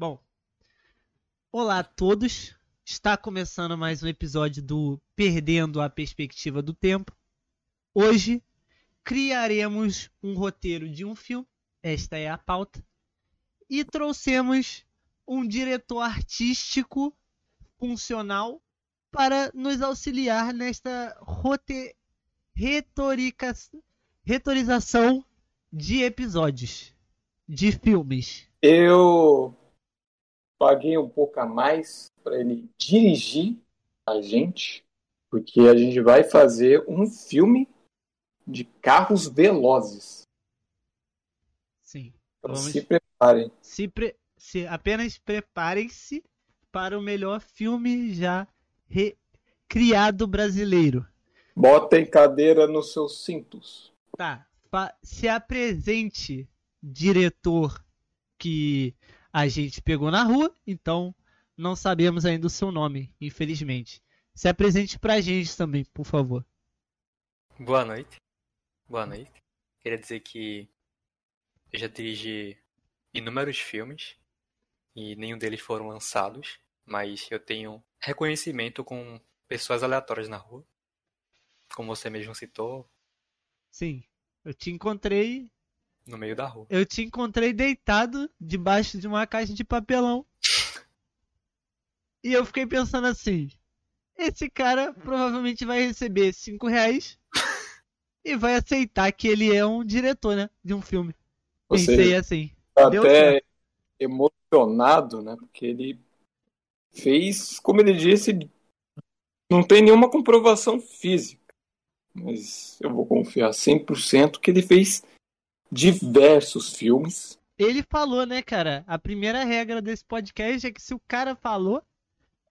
Bom, olá a todos. Está começando mais um episódio do Perdendo a Perspectiva do Tempo. Hoje criaremos um roteiro de um filme, esta é a pauta, e trouxemos um diretor artístico funcional para nos auxiliar nesta rote... retorica... retorização de episódios, de filmes. Eu paguei um pouco a mais para ele dirigir a gente, porque a gente vai fazer um filme de carros velozes. Sim. Então Vamos- se preparem. Se, pre- se- apenas preparem-se para o melhor filme já re- criado brasileiro. Botem cadeira nos seus cintos. Tá. fa- se apresente, diretor que a gente pegou na rua, então não sabemos ainda o seu nome, infelizmente. Se apresente pra gente também, por favor. Boa noite. Boa noite. Queria dizer que eu já dirigi inúmeros filmes e nenhum deles foram lançados, mas eu tenho reconhecimento com pessoas aleatórias na rua. Como você mesmo citou, Sim. Eu te encontrei no meio da rua. Eu te encontrei deitado debaixo de uma caixa de papelão. E eu fiquei pensando assim: esse cara provavelmente vai receber 5 reais e vai aceitar que ele é um diretor, né? De um filme. Você Pensei assim. tá até emocionado, né? Porque ele fez, como ele disse, não tem nenhuma comprovação física. Mas eu vou confiar 100% que ele fez diversos filmes. Ele falou, né, cara? A primeira regra desse podcast é que se o cara falou,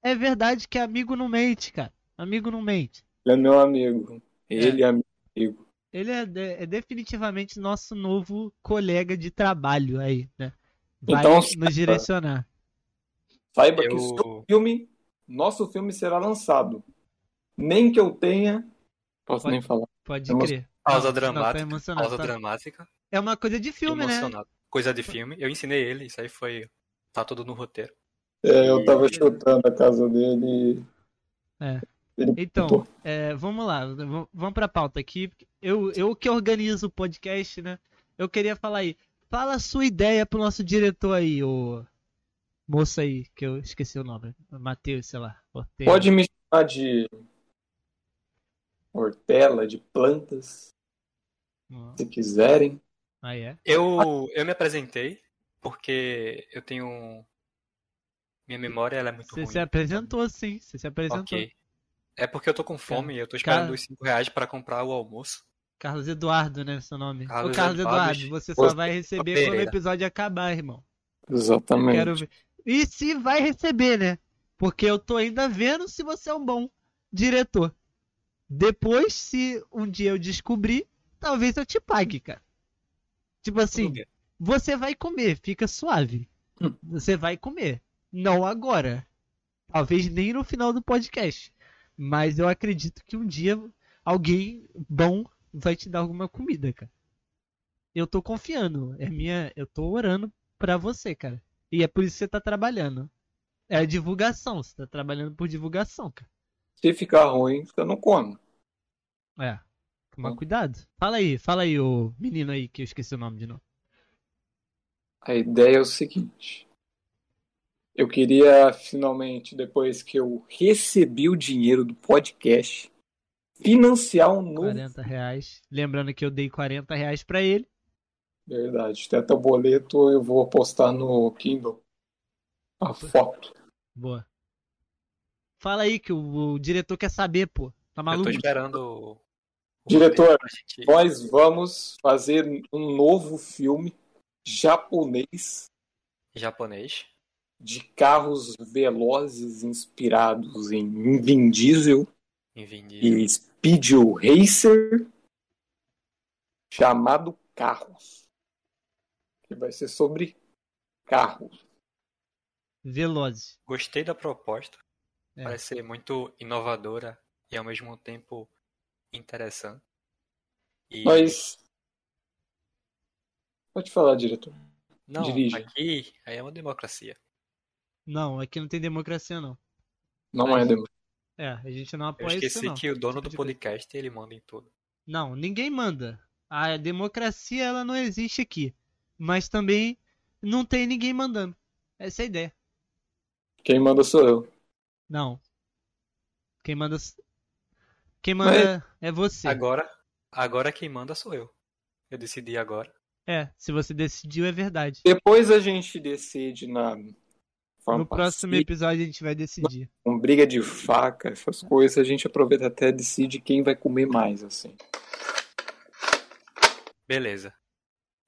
é verdade que amigo não mente, cara. Amigo não mente. Ele é meu amigo. Ele é amigo. Ele é, de- é definitivamente nosso novo colega de trabalho aí, né? Vai Então, nos direcionar. Saiba que Eu- o seu filme, nosso filme será lançado. Nem que eu tenha. Posso Pode- nem falar. Pode Emo- crer. Pausa dramática. Não, emocionado, pausa tá? dramática. É uma coisa de filme, né? emocionado. Coisa de filme. Eu ensinei ele, isso aí foi. Tá tudo no roteiro. É, eu tava chutando a casa dele. É. Então, é, vamos lá, vamos pra pauta aqui. Eu, eu que organizo o podcast, né? Eu queria falar aí. Fala a sua ideia pro nosso diretor aí, o moço aí, que eu esqueci o nome. Matheus, sei lá. Ortega. Pode me chamar de hortela, de plantas, se quiserem. Ah, é? Eu, eu me apresentei porque eu tenho. Minha memória ela é muito Você ruim. se apresentou sim, você se apresentou. Ok. É porque eu tô com fome e eu tô esperando Cara- os 5 reais pra comprar o almoço. Carlos Eduardo, né, seu nome? Carlos Ô, Carlos Eduardo Eduardo, você só Você- vai receber quando o episódio acabar, irmão. Eu Exatamente. quero ver. E se vai receber, né? Porque eu tô ainda vendo se você é um bom diretor. Depois, se um dia eu descobrir, talvez eu te pague, cara. Tipo assim, você vai comer, fica suave. Hum. Você vai comer. Não agora. Talvez nem no final do podcast. Mas eu acredito que um dia alguém bom vai te dar alguma comida, cara. Eu tô confiando. É minha, eu tô orando pra você, cara. E é por isso que você tá trabalhando. É a divulgação, você tá trabalhando por divulgação, cara. Se ficar ruim, você não come. É. Toma Hum. cuidado. Fala aí, fala aí, o menino aí que eu esqueci o nome de novo. A ideia é o seguinte. Eu queria finalmente, depois que eu recebi o dinheiro do podcast, financiar um novo. 40 reais. Lembrando que eu dei 40 reais pra ele. Verdade, tem até o boleto, eu vou postar no Kindle a foto. Boa. Fala aí que o, o diretor quer saber, pô. Tá Eu maluco? tô esperando. Diretor, Nós vamos fazer um novo filme japonês Japonês. de carros velozes inspirados em Vin Diesel Em Vin Diesel. e Speed Racer, chamado Carros. Que vai ser sobre carros. Velozes. Gostei da proposta. É. Parece ser muito inovadora e ao mesmo tempo interessante. E Mas. Pode falar, diretor. não, dirige. aqui aí é uma democracia. Não, aqui não tem democracia, não. Não é democracia. É, a gente não Eu apoia isso, esqueci não. que o dono Tipo do podcast ele manda em tudo. Não, ninguém manda. A democracia, ela não existe aqui. Mas também não tem ninguém mandando. Essa é a ideia. Quem manda sou eu. Não. Quem manda. Quem manda é você. Agora, agora quem manda sou eu. Eu decidi agora. É, se você decidiu, é verdade. Depois a gente decide na forma No próximo pacífica, episódio a gente vai decidir. com briga de faca, essas coisas, a gente aproveita até e decide quem vai comer mais, assim. Beleza.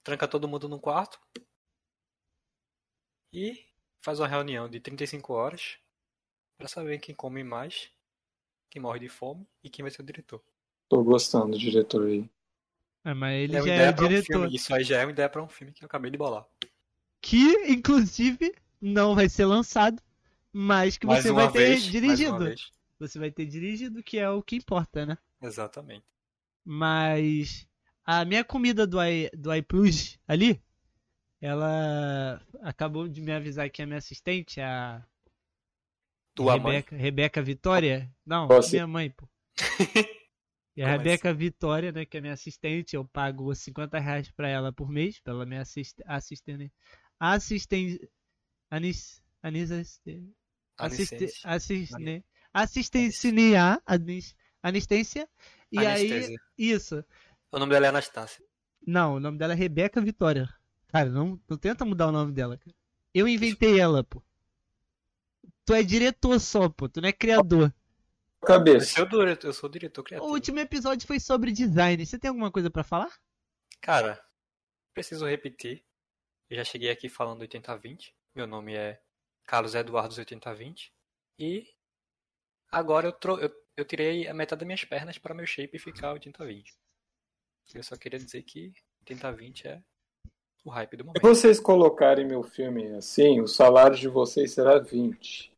Tranca todo mundo num quarto. E faz uma reunião de 35 horas pra saber quem come mais, quem morre de fome e quem vai ser o diretor. Tô gostando do diretor aí. É, mas ele É já é um diretor. filme. Isso aí já é uma ideia pra um filme que eu acabei de bolar. Que, inclusive, não vai ser lançado. Mas que mais você vai ter vez, mais uma dirigido. vez. Você vai ter dirigido, que é o que importa, né? Exatamente. Mas a minha comida do, i, do iPlus ali, ela acabou de me avisar que a minha assistente, a Tua mãe? Rebeca, Rebeca Vitória. Não, Você. minha mãe, pô. E a Como Rebeca Vitória, né, que é minha assistente, eu pago 50 reais pra ela por mês, pra ela me assist, assistente. Assistente. Anis. Anis. Assiste, Anicente. assiste, assistenciar. anis- Anistência. E aí. Anestesia. Isso. O nome dela é Anastácia. Não, o nome dela é Rebeca Vitória. Cara, não, não tenta mudar o nome dela, cara. Eu inventei ela, pô. Tu é diretor só, pô. Tu não é criador. Eu Cabeça. sou, o diretor, eu sou o diretor O criativo. último episódio foi sobre design. Você tem alguma coisa pra falar? Cara, preciso repetir. Eu já cheguei aqui falando 8020. Meu nome é Carlos Eduardo 8020. E agora eu, tro... eu, eu tirei a metade das minhas pernas para meu shape ficar 8020. Eu só queria dizer que 8020 é o hype do Se momento. vocês colocarem meu filme assim, o salário de vocês será 20.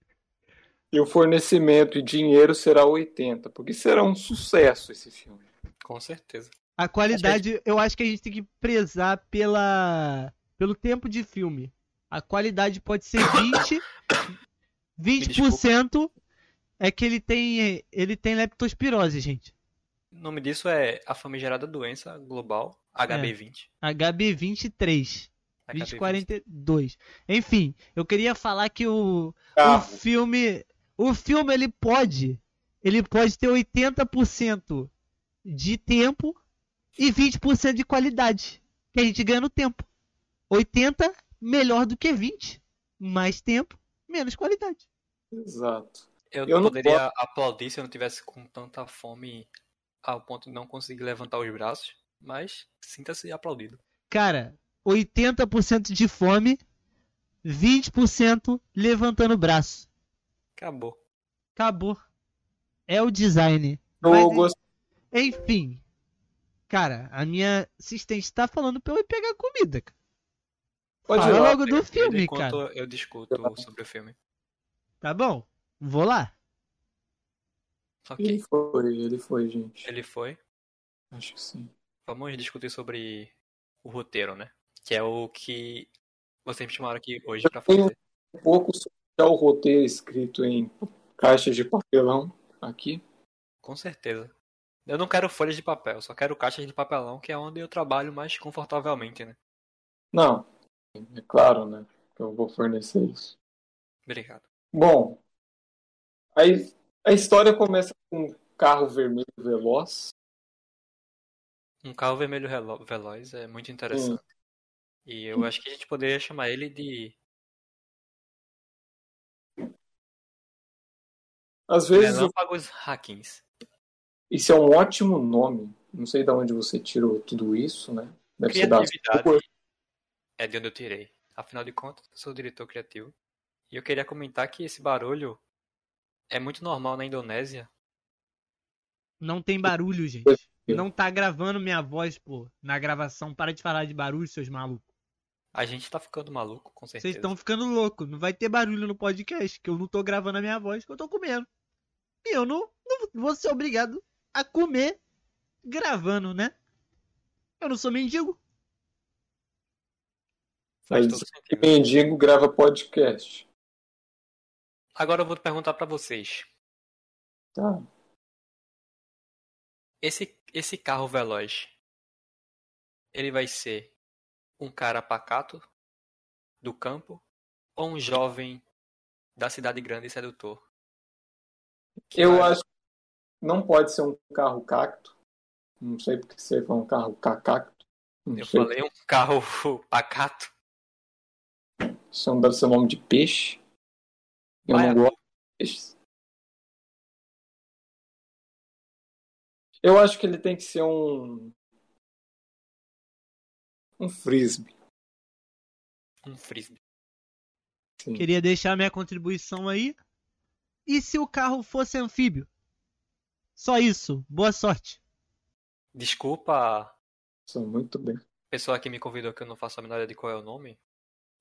E o fornecimento e dinheiro será 80. Porque será um sucesso esse filme. Com certeza. A qualidade, eu acho que a gente tem que prezar pela pelo tempo de filme. A qualidade pode ser 20 20% é que ele tem ele tem leptospirose, gente. O nome disso é a famigerada doença global HB20. HB23, HB20. 2042. Enfim, eu queria falar que o o filme o filme ele pode ele pode ter 80% de tempo e 20% de qualidade que a gente ganha no tempo 80 melhor do que 20 mais tempo menos qualidade Exato. Eu, Eu não poderia aplaudir se eu não tivesse com tanta fome ao ponto de não conseguir levantar os braços, mas sinta-se aplaudido. cara 80% de fome 20% levantando o braço Acabou. acabou é o design Eu Mas, gost- Enfim. Cara, a minha assistente tá falando pra eu ir pegar comida. cara. Pode ir Fala lá. logo do filme, Enquanto cara. eu discuto sobre o filme. Tá bom? Vou lá. Ok, Ele foi, ele foi, gente. ele foi. Acho que sim. Vamos discutir sobre o roteiro, né? Que é o que vocês me chamaram aqui hoje pra tenho- fazer. Um pouco sobre o roteiro escrito em caixas de papelão aqui. Com certeza. Eu não quero folhas de papel, só quero caixas de papelão, que é onde eu trabalho mais confortavelmente, né? Não, é claro, né? Eu vou fornecer isso. Obrigado. Bom, aí a história começa com um carro vermelho veloz. Um carro vermelho veloz é muito interessante. E eu acho que a gente poderia chamar ele de Às vezes, Relâmpagos Hackins. isso é um ótimo nome. Não sei de onde você tirou tudo isso, né? Deve ser das Criatividade é de onde eu tirei. Afinal de contas, eu sou diretor criativo. E eu queria comentar que esse barulho é muito normal na Indonésia. Não tem barulho, gente. Não tá gravando minha voz, pô, na gravação. Para de falar de barulho, seus malucos. A gente tá ficando maluco, com certeza. Vocês estão ficando loucos. Não vai ter barulho no podcast, que eu não tô gravando a minha voz, que eu tô comendo. E eu não, não vou ser obrigado a comer gravando, né? Eu não sou mendigo. Faz Mas todo sentido. mendigo grava podcast. Agora eu vou perguntar pra vocês. Tá. Esse, esse carro veloz, ele vai ser um cara pacato do campo ou um jovem da cidade grande e sedutor? Que Eu acho que não pode ser um carro cacto. Não sei porque você foi um carro cacacto. Não Eu sei. falei um carro pacato. Isso não deve ser nome de peixe. Eu Vai, não gosto de peixes. Eu acho que ele tem que ser um. Um frisbee. Um frisbee. Sim. Queria deixar minha contribuição aí. E se o carro fosse anfíbio? Só isso. Boa sorte. Desculpa Sou muito bem. pessoa que me convidou que eu não faço a menor ideia de qual é o nome,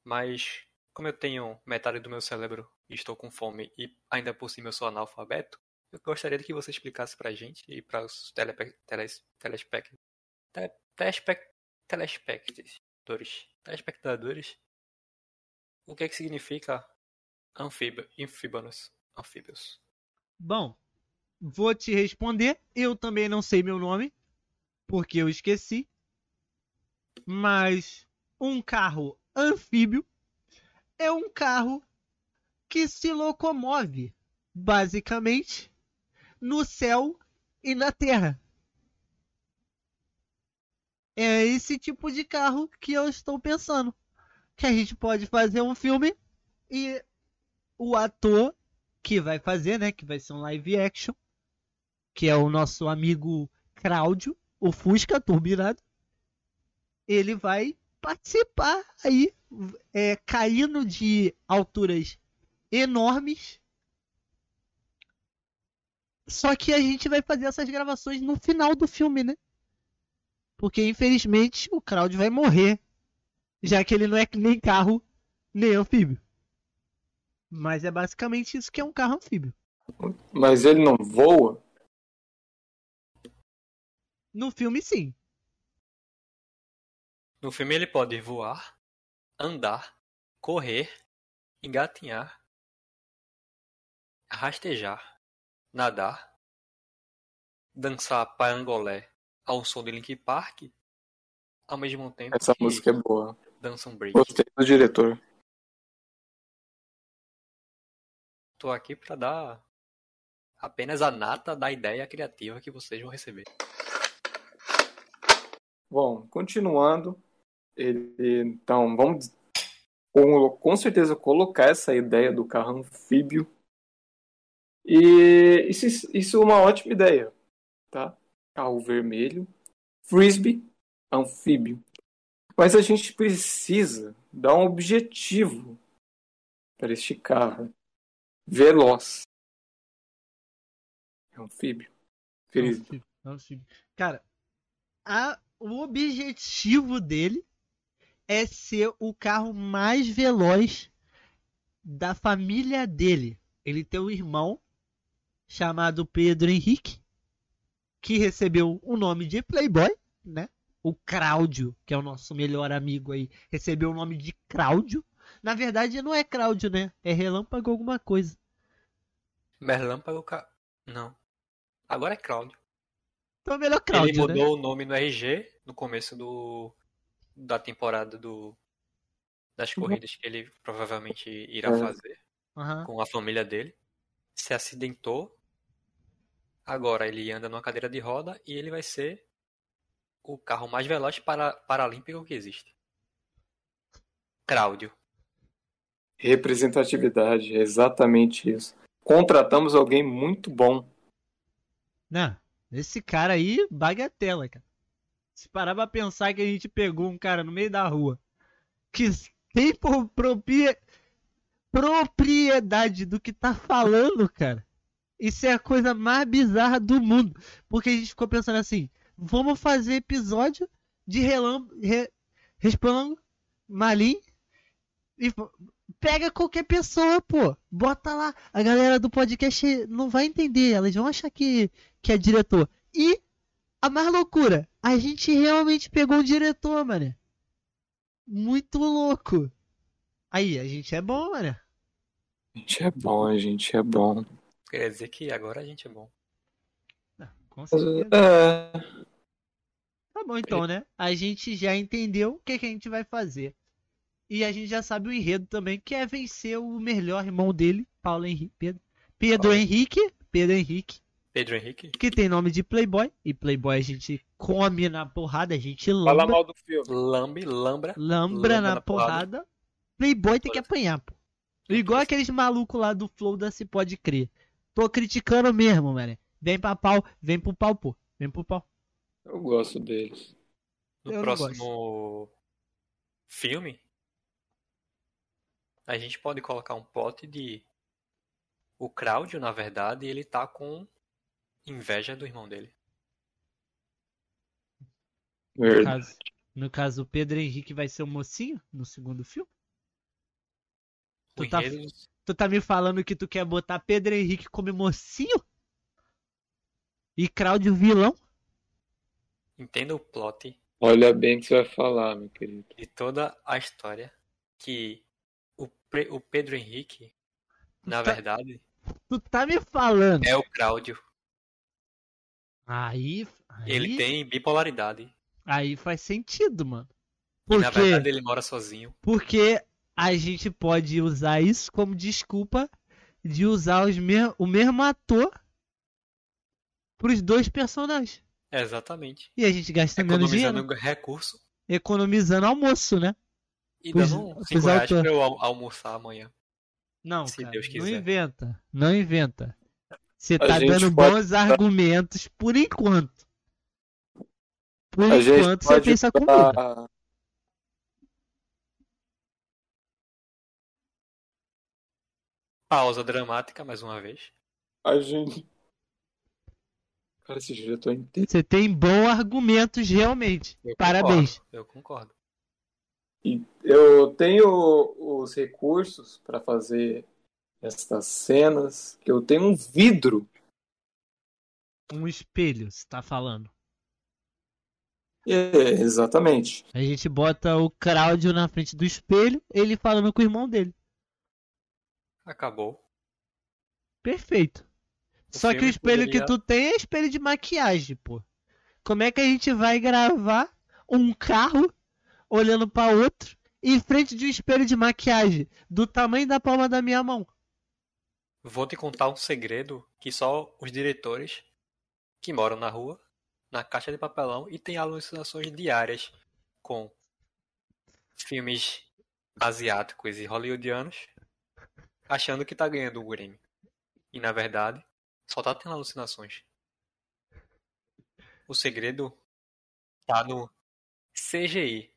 mas como eu tenho metade do meu cérebro e estou com fome e ainda por cima eu sou analfabeto, eu gostaria de que você explicasse pra gente e para os telepe- teles- telespec- te- telespec- telespectadores, telespectadores o que é que significa anfíbio, anfíbios. Bom, vou te responder. Eu também não sei meu nome, porque eu esqueci. Mas um carro anfíbio é um carro que se locomove, basicamente, no céu e na terra. É esse tipo de carro que eu estou pensando. Que a gente pode fazer um filme e o ator que vai fazer, né? Que vai ser um live action. Que é o nosso amigo Cláudio, o Fusca turbinado. Ele vai participar aí, é, caindo de alturas enormes. Só que a gente vai fazer essas gravações no final do filme, né? Porque infelizmente o Cláudio vai morrer. Já que ele não é nem carro, nem anfíbio. Mas é basicamente isso que é um carro anfíbio. Mas ele não voa? No filme, sim. No filme ele pode voar, andar, correr, engatinhar, rastejar, nadar, dançar parangolé ao som de Linkin Park, ao mesmo tempo Essa que música é boa. break. Gostei do diretor. Tô aqui pra dar apenas a nata da ideia criativa que vocês vão receber. Bom, continuando, ele, então vamos com, com certeza colocar essa ideia do carro anfíbio. E isso, isso é uma ótima ideia, tá? Carro vermelho, frisbee, anfíbio. Mas a gente precisa dar um objetivo para este carro veloz. Anfíbio. Frisbee. Anfíbio, anfíbio. Cara, a- o objetivo dele é ser o carro mais veloz da família dele. Ele tem um irmão chamado Pedro Henrique, que recebeu o nome de Playboy, né? O Cláudio, que é o nosso melhor amigo aí, recebeu o nome de Cláudio. Na verdade, não é Cláudio, né? É Relâmpago alguma coisa. Merlâmpago. Ca... Não. Agora é Cláudio. Então é melhor Ele Cláudio, né? mudou o nome no RG no começo do da temporada do das corridas que ele provavelmente irá É. fazer Aham. com a família dele. Se acidentou. Agora ele anda numa cadeira de roda e ele vai ser o carro mais veloz para, paralímpico que existe. Cláudio. Representatividade, é exatamente isso. Contratamos alguém muito bom. Não, esse cara aí, bagatela, cara. Se parar pra pensar que a gente pegou um cara no meio da rua que tem por propria- propriedade do que tá falando, cara. Isso é a coisa mais bizarra do mundo. Porque a gente ficou pensando assim: vamos fazer episódio de relâmpago, re, Malim e pega qualquer pessoa, pô. Bota lá. A galera do podcast não vai entender. Elas vão achar que, que é diretor. E a mais loucura, a gente realmente pegou um diretor, mano. Muito louco. Aí, a gente é bom, mano. A gente é bom, a gente é bom. Queria dizer que agora a gente é bom. Com Mas, certeza. É, Tá bom então, né? A gente já entendeu o que, que a gente vai fazer. E a gente já sabe o enredo também, que é vencer o melhor irmão dele, Paulo Henrique. Pedro, Pedro Paulo. Henrique. Pedro Henrique. Pedro Henrique? Que tem nome de Playboy. E Playboy a gente come na porrada, a gente fala lambra, mal do filme. Lambe, lambra. lambra lambra na na porrada. Playboy tem que apanhar, pô. Igual aqueles malucos lá do Flow da Se Pode Crer. Tô criticando mesmo, mano. Vem pra pau, vem pro pau, pô. Vem pro pau. Eu gosto deles. No Eu próximo filme, a gente pode colocar um plot de o Cláudio, na verdade, ele tá com inveja do irmão dele. No Verdade. caso, no caso, o Pedro Henrique vai ser o mocinho no segundo filme? O Tu tá- enredo, Tu tá me falando que tu quer botar Pedro Henrique como mocinho? E Cláudio vilão? entenda o plot Olha bem o que você vai falar, meu querido. de toda a história que o, Pre- o Pedro Henrique, na Tá- verdade, Tu tá me falando. é o Cláudio. Aí, aí, Ele tem bipolaridade. aí faz sentido, mano. E Por na verdade ele mora sozinho. Porque a gente pode usar isso como desculpa de usar os me- o mesmo ator pros dois personagens. Exatamente. E a gente gasta menos Economizando dinheiro. recurso Economizando almoço, né? e Pois- dando pois 5 reais pra eu al- almoçar amanhã. Não, Se cara, Deus não inventa. Não inventa. Você tá dando pode- bons argumentos por enquanto. Por A enquanto você pensa comigo. Pausa dramática mais uma vez. A gente. Cara, esse eu tô inteiro. Você tem bons argumentos realmente. Eu Parabéns. concordo, eu concordo. E eu tenho os recursos para fazer estas cenas. Que eu tenho um vidro. Um espelho, você tá falando. É, exatamente. A gente bota o Cláudio na frente do espelho, ele falando com o irmão dele. Acabou. Perfeito. O Só que o espelho que poderia- tu tem é espelho de maquiagem, pô. Como é que a gente vai gravar um carro olhando pra outro em frente de um espelho de maquiagem do tamanho da palma da minha mão? Vou te contar um segredo que só os diretores que moram na rua, na caixa de papelão e têm alucinações diárias com filmes asiáticos e hollywoodianos, achando que tá ganhando o Grammy. E na verdade, só tá tendo alucinações. O segredo tá no CGI.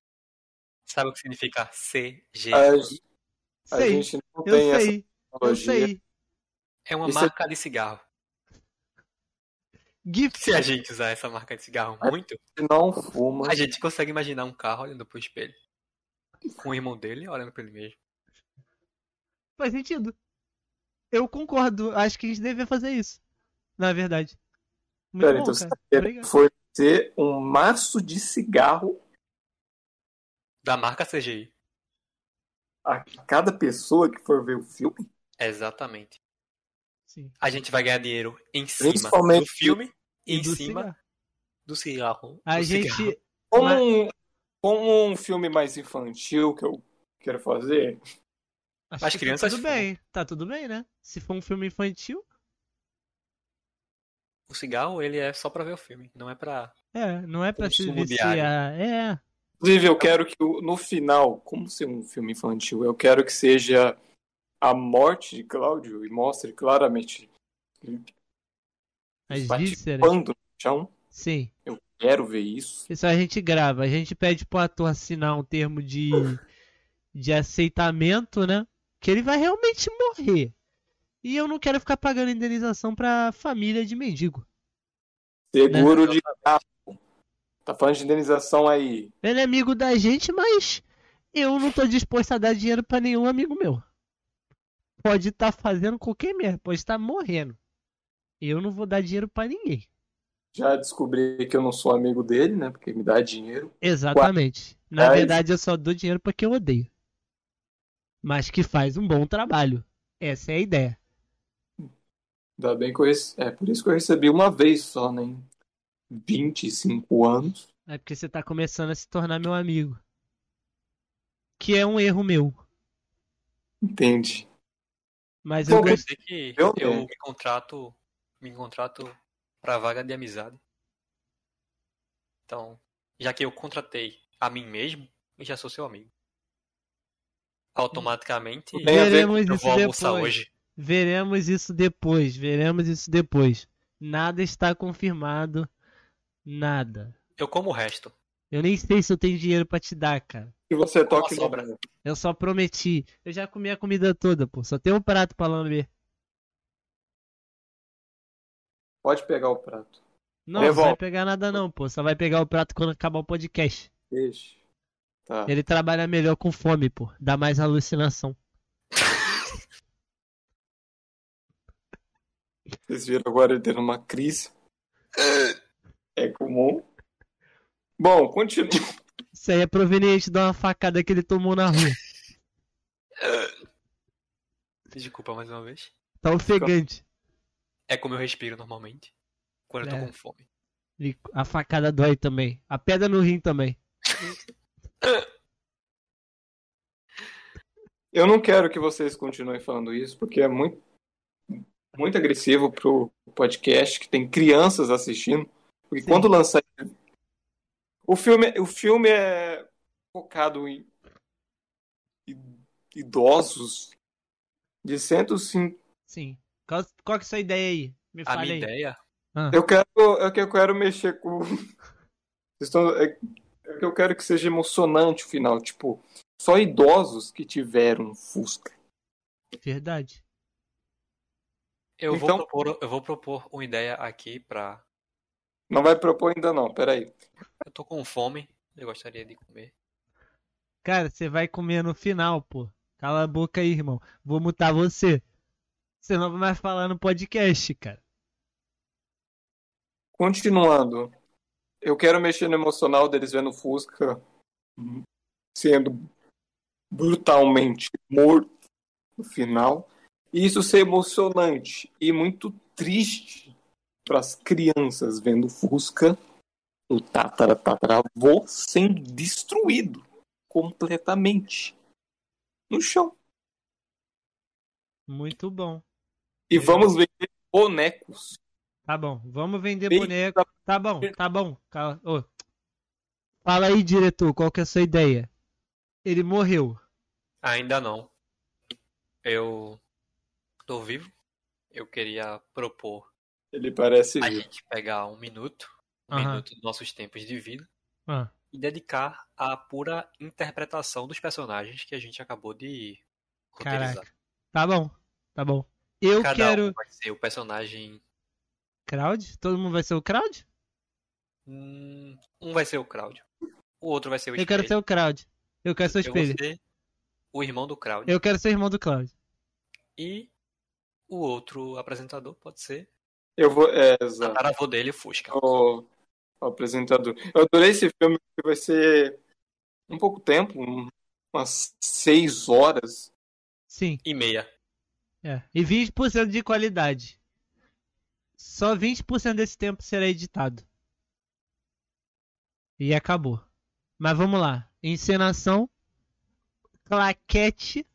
Sabe o que significa CGI? A, a Sei, gente não eu tem essa sei, eu tecnologia. sei. É uma Isso é- marca de cigarro. GIF. Se a gente usar essa marca de cigarro muito, Não fuma. a gente consegue imaginar um carro olhando pro espelho. Com o irmão dele olhando pra ele mesmo. Faz sentido. Eu concordo. Acho que a gente deveria fazer isso. Na verdade. Muito Pera, bom, então você cara. Obrigado. fornecer um maço de cigarro Da marca CGI. a cada pessoa que for ver o filme? Exatamente. Sim. A gente vai ganhar dinheiro em cima Principalmente do filme e em do cima cigarro. do cigarro. A do gente. cigarro. Como, um, como um filme mais infantil que eu quero fazer, Acho As que crianças Tá tudo fumam. bem. Tá tudo bem, né? Se for um filme infantil. O cigarro, ele é só pra ver o filme. Não é pra... É, não é pra se viciar. É. Inclusive, eu quero que no final, como ser um filme infantil, eu quero que seja a morte de Cláudio e mostre claramente As bate vísceras. pando no chão. Sim. Eu quero ver isso. Isso a gente grava. A gente pede pro ator assinar um termo de, de aceitamento, né? Que ele vai realmente morrer. E eu não quero ficar pagando indenização pra família de mendigo. Seguro Né? de carro. Tá falando de indenização aí. Ele é amigo da gente, mas eu não tô disposto a dar dinheiro pra nenhum amigo meu. Pode estar fazendo qualquer merda, pode estar morrendo. Eu não vou dar dinheiro pra ninguém. Já descobri que eu não sou amigo dele, né? Porque me dá dinheiro. Exatamente. Na Mas- verdade, eu só dou dinheiro pra quem eu odeio. Mas que faz um bom trabalho. Essa é a ideia. Ainda bem que eu rece... É por isso que eu recebi uma vez só, né? Em 25 anos. É porque você tá começando a se tornar meu amigo. Que é um erro meu. Entendi. Mas eu Quer gost... dizer que Eu- eu me contrato, me contrato pra vaga de amizade. Então, já que eu contratei a mim mesmo, eu já sou seu amigo. Automaticamente, a ver veremos eu isso vou almoçar depois. hoje. Veremos isso depois. Veremos isso depois. Nada está confirmado. Nada. Eu como o resto. Eu nem sei se eu tenho dinheiro pra te dar, cara. Que você toque Uma sobra. Eu só prometi. Eu já comi a comida toda, pô. Só tem um prato pra lamber. Pode pegar o prato. Não, não vai pegar nada não, pô. Só vai pegar o prato quando acabar o podcast. Deixa. Tá. Ele trabalha melhor com fome, pô. Dá mais alucinação. Vocês viram agora ele tendo uma crise. É comum. Bom, continua. Isso aí é proveniente de uma facada que ele tomou na rua. Desculpa mais uma vez. Tá ofegante. É como eu respiro normalmente. Quando eu É. tô com fome. E a facada dói também. A pedra no rim também. Eu não quero que vocês continuem falando isso, porque é muito, muito agressivo pro podcast que tem crianças assistindo. Porque Sim. quando lançar. O filme, o filme é focado em idosos de 105. Sim. Qual, qual que é a sua ideia aí? Me A fale minha aí. ideia Ah, Eu quero, que eu quero mexer com. Vocês estão- é, eu quero que seja emocionante o final. Tipo, só idosos que tiveram um Fusca. verdade. Eu, Então- vou propor, eu vou propor uma ideia aqui pra. Não vai propor ainda não, peraí. Eu tô com fome, eu gostaria de comer. Cara, você vai comer no final, pô. Cala a boca aí, irmão. Vou mutar você. Você não vai mais falar no podcast, cara. Continuando. Eu quero mexer no emocional deles vendo o Fusca sendo brutalmente morto no final. E isso ser emocionante e muito triste para as crianças vendo o Fusca, o tatara tataravô sendo destruído completamente no chão. Muito bom. E vamos vender bonecos. Tá bom. Vamos vender Bem- boneco. Tá bom, tá bom. Cala- ô. Fala aí, diretor, qual que é a sua ideia? Ele morreu. Ainda não. Eu tô vivo. Eu queria propor Ele parece a vivo. gente pegar um minuto, um Aham. minuto dos nossos tempos de vida Ah, e dedicar à pura interpretação dos personagens que a gente acabou de roteirizar. caraca. Tá bom, tá bom. Eu Cada quero. um vai ser o personagem. Crowd? Todo mundo vai ser o Crowd? Hum, Um vai ser o Cláudio. O outro vai ser o Eu quero Espelho. ser o Crowd. Eu quero ser o Eu vou espelho. ser o irmão do Cláudio. Eu quero ser irmão do Cláudio. E o outro apresentador pode ser Eu vou. É, o exato. tataravô dele, o Fusca. o, o apresentador. Eu adorei esse filme, que vai ser um pouco tempo, um- umas seis horas. Sim. E meia. É. E 20% de qualidade. Só 20% desse tempo será editado. E acabou. Mas vamos lá. Encenação. Claquete.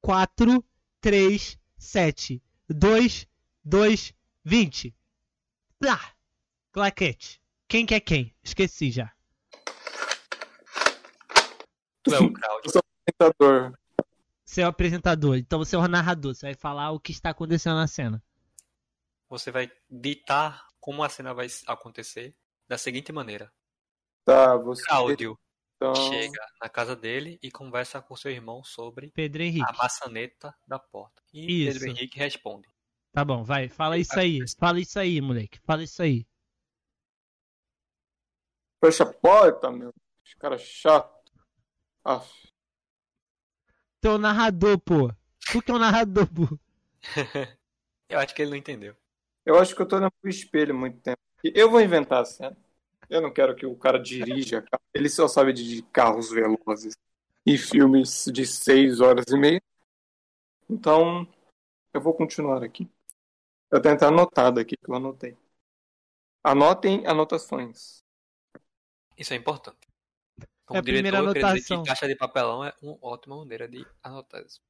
4, 3, 7, 2, 2, 20. Lá. Claquete. Quem que é quem? Esqueci já. Tu é o Cláudio. Apresentador. Você é o apresentador. Então você é o narrador. Você vai falar o que está acontecendo na cena. Você vai ditar como a cena vai acontecer da seguinte maneira. Tá, você. Cláudio Então, chega na casa dele e conversa com seu irmão sobre Pedro Henrique. a maçaneta da porta. E Isso. Pedro Henrique responde. Tá bom, vai. Fala isso aí. Fala isso aí, moleque. Fala isso aí. fecha a porta, meu. Esse cara é chato. Ah, Tu é o narrador, pô. Tu que é o narrador, pô. Eu acho que ele não entendeu. Eu acho que eu tô pro espelho há muito tempo. Eu vou inventar a cena. Eu não quero que o cara dirija. carro. Ele só sabe dirigir carros velozes e filmes de seis horas e meia. Então, eu vou continuar aqui. Eu tenho até anotado aqui que eu anotei. Anotem anotações. Isso é importante. Como É a primeira diretor, dizer anotação. que caixa de papelão é uma ótima maneira de anotar isso.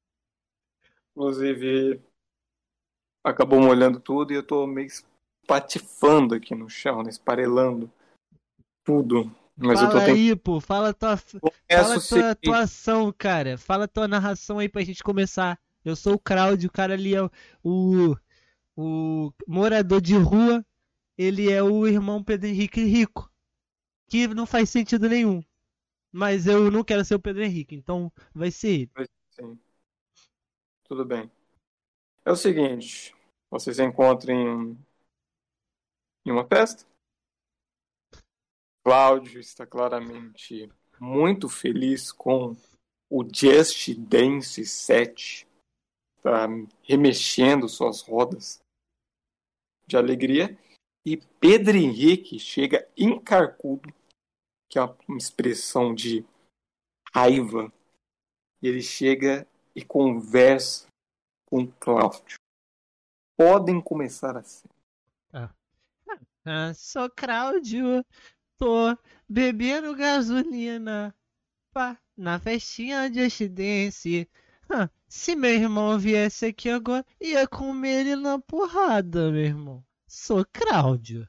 Inclusive, acabou molhando tudo e eu tô meio espatifando aqui no chão, né? esparelando tudo. Mas eu tô Fala tentando. aí, pô. Fala tua, fala tua atuação, cara. Fala tua narração aí pra gente começar. Eu sou o Claudio, o cara ali é o, o, o morador de rua. Ele é o irmão Pedro Henrique Rico. Que não faz sentido nenhum. Mas eu não quero ser o Pedro Henrique, então vai ser ele. Sim. Tudo bem. É o seguinte, vocês encontram em, uma festa. Cláudio está claramente muito feliz com o Just Dance 7. Está remexendo suas rodas de alegria. E Pedro Henrique chega encarcudo, que é uma expressão de raiva ele chega e conversa com Cláudio. Podem começar assim. Ah, sou Cláudio, tô bebendo gasolina pá, na festinha de Dance. Ah, se meu irmão viesse aqui agora, ia comer ele na porrada, meu irmão. Sou Cláudio.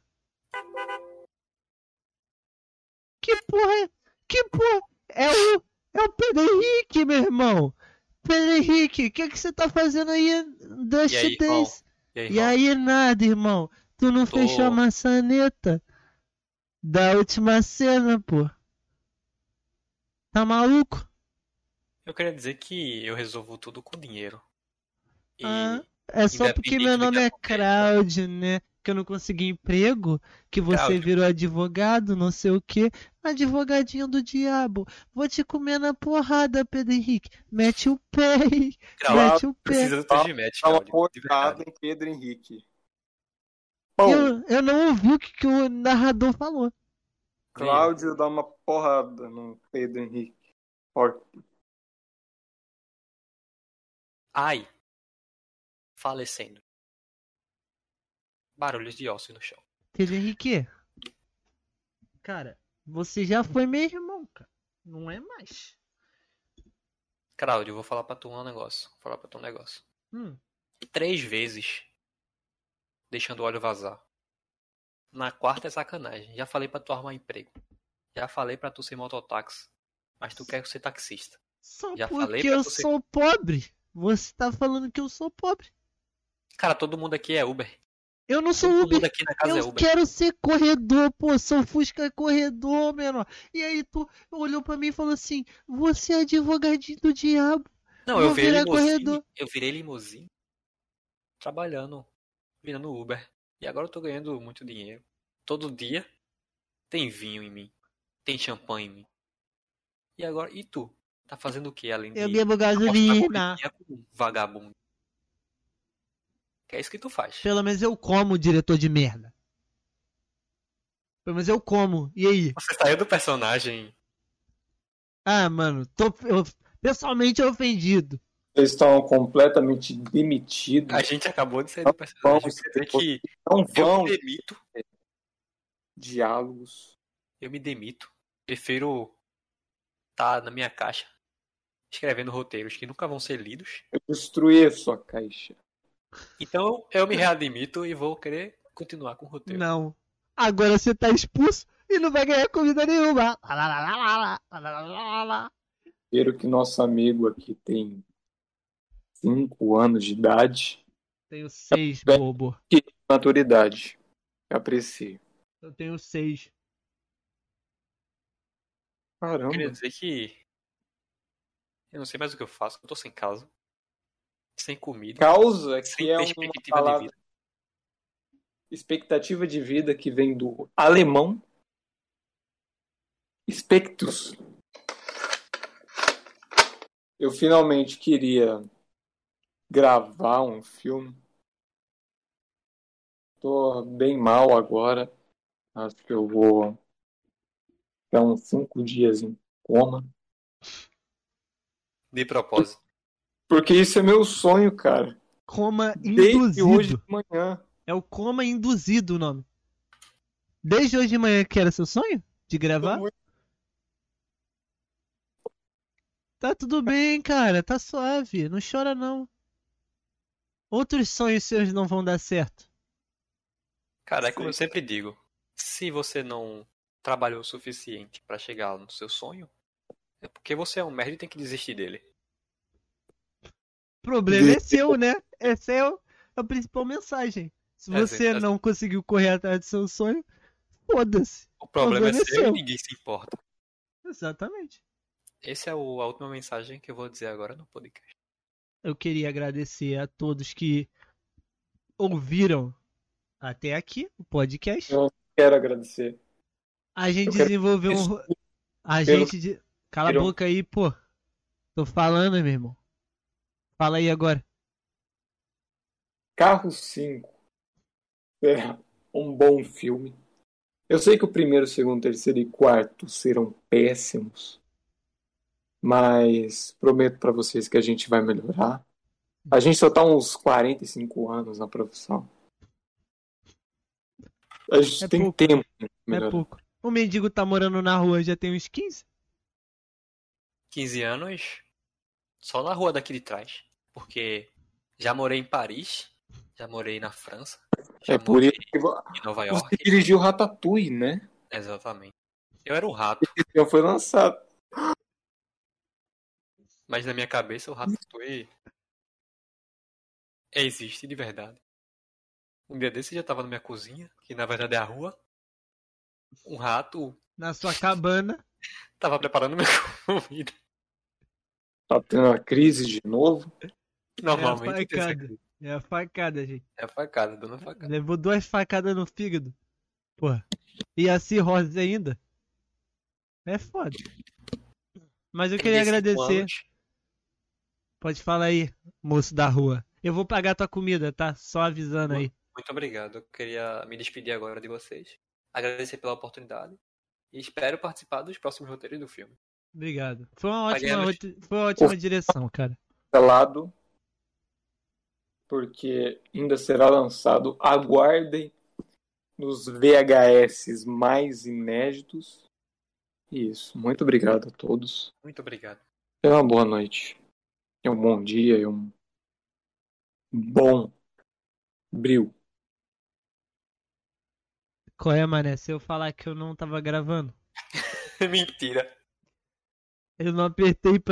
Que porra é? Que porra? É o, é o Pedro Henrique, meu irmão. Pedro Henrique, o que que você tá fazendo aí da E? Dance? E aí, E aí, nada, irmão. Tu não Tô- fechou a maçaneta da última cena, pô. Tá maluco? Eu queria dizer que eu resolvo tudo com dinheiro. E Ah, é só porque meu nome é. Cláudio, né? Que eu não consegui emprego, que você Cláudio. virou advogado, não sei o quê. Advogadinho do diabo. Vou te comer na porrada, Pedro Henrique. Mete o pé aí. Cláudio, Mete o pé. precisa do Cláudio. Porrada em Pedro Henrique. Eu, eu não ouvi o que, que o narrador falou. Cláudio dá uma porrada no Pedro Henrique. Forte. Ai. Falecendo. Barulhos de osso no chão. Pedro Henrique. Cara, você já foi meu irmão, cara. Não é mais. Cláudio, eu vou falar pra tu um negócio. Vou falar pra tu um negócio. Hum. Três vezes. Deixando o óleo vazar. Na quarta é sacanagem. Já falei pra tu arrumar emprego. Já falei pra tu ser mototáxi. Mas tu quer ser taxista. Só Já falei porque eu você. sou pobre. Você tá falando que eu sou pobre. Cara, todo mundo aqui é Uber. Eu não sou Uber. mundo aqui na casa é Eu Uber. quero ser corredor, pô. Sou Fusca corredor, menor. E aí tu olhou pra mim e falou assim: Você é advogadinho do diabo. Não, eu virei corredor. Eu virei limousine. Trabalhando. Virando Uber. E agora eu tô ganhando muito dinheiro. Todo dia tem vinho em mim. Tem champanhe em mim. E agora, e tu? Tá fazendo o que além de Eu bebo gasolina. vagabundo? Que é isso que tu faz. Pelo menos eu como, diretor de merda. Pelo menos eu como. E aí? Você saiu do personagem. Ah, mano, tô eu, pessoalmente ofendido. Vocês estão completamente demitidos. A gente acabou de sair do personagem. Vamos, Quer dizer que Não eu vão me demito. diálogos. Eu me demito. Prefiro estar na minha caixa escrevendo roteiros que nunca vão ser lidos. Eu destruí a sua caixa. Então eu me readmito e vou querer continuar com o roteiro. Não. Agora você tá expulso e não vai ganhar comida nenhuma. Espero que nosso amigo aqui tem 5 anos de idade. Tenho 6, bobo. Que maturidade. Aprecie. Eu tenho 6. Caramba. Eu queria dizer que. Eu não sei mais o que eu faço, eu tô sem casa sem comida, Causa sem que é uma perspectiva de palavra vida. expectativa de vida que vem do alemão Spectus. Eu finalmente queria gravar um filme. Tô bem mal agora. Acho que eu vou ficar uns cinco dias em coma. De propósito. Porque isso é meu sonho, cara. Coma Desde induzido. hoje de manhã. É o coma induzido o nome. Desde hoje de manhã que era seu sonho? De gravar? Muito- Tá tudo bem, cara. Tá suave. Não chora, não. Outros sonhos seus não vão dar certo. Cara, é como eu sempre digo, se você não trabalhou o suficiente pra chegar no seu sonho, é porque você é um merda e tem que desistir dele. O problema é seu, né? Essa é a principal mensagem. Se É, você sim, não conseguiu correr atrás do seu sonho, foda-se. O problema é problema é seu seu. e ninguém se importa. Exatamente. Essa é a última mensagem que eu vou dizer agora no podcast. Eu queria agradecer a todos que ouviram até aqui o podcast. Eu Quero agradecer. A gente Eu desenvolveu um. A pelo- gente. de- Cala a boca aí, pô. Tô falando, meu irmão. Fala aí agora. Carro 5 será um bom filme. Eu sei que o primeiro, segundo, terceiro e quarto serão péssimos, mas prometo pra vocês que a gente vai melhorar. A gente só tá uns 45 anos na profissão. A gente É tem pouco. tempo É melhorar. pouco. O mendigo tá morando na rua já tem uns 15? 15 anos só na rua daqui de trás. Porque já morei em Paris, já morei na França, já É por morei isso que em Nova você York. dirigiu Ratatouille, né? Exatamente. Eu era um rato, Esse filme foi lançado. mas na minha cabeça o Ratatouille existe de verdade. Um dia desse eu já tava na minha cozinha, que na verdade é a rua. Um rato Na sua cabana. tava preparando minha comida. Tá tendo uma crise de novo. Normalmente tem essa facada. É a facada, gente. é a facada, dona facada. Levou duas facadas no fígado. Porra. E a cirrose ainda. É foda. Mas eu queria 35 agradecer. Pode falar aí, moço da rua. Eu vou pagar tua comida, tá? Só avisando aí. Muito obrigado. Eu queria me despedir agora de vocês. Agradecer pela oportunidade. E espero participar dos próximos roteiros do filme. Obrigado. Foi uma ótima, rote- foi uma ótima direção, cara. cancelado, porque ainda será lançado. Aguardem nos VHS mais inéditos. Isso. Muito obrigado a todos. Muito obrigado. Tenha uma boa noite. E um bom dia e um bom bril. Qual é, mané? Se eu falar que eu não tava gravando, Mentira. eu não apertei pra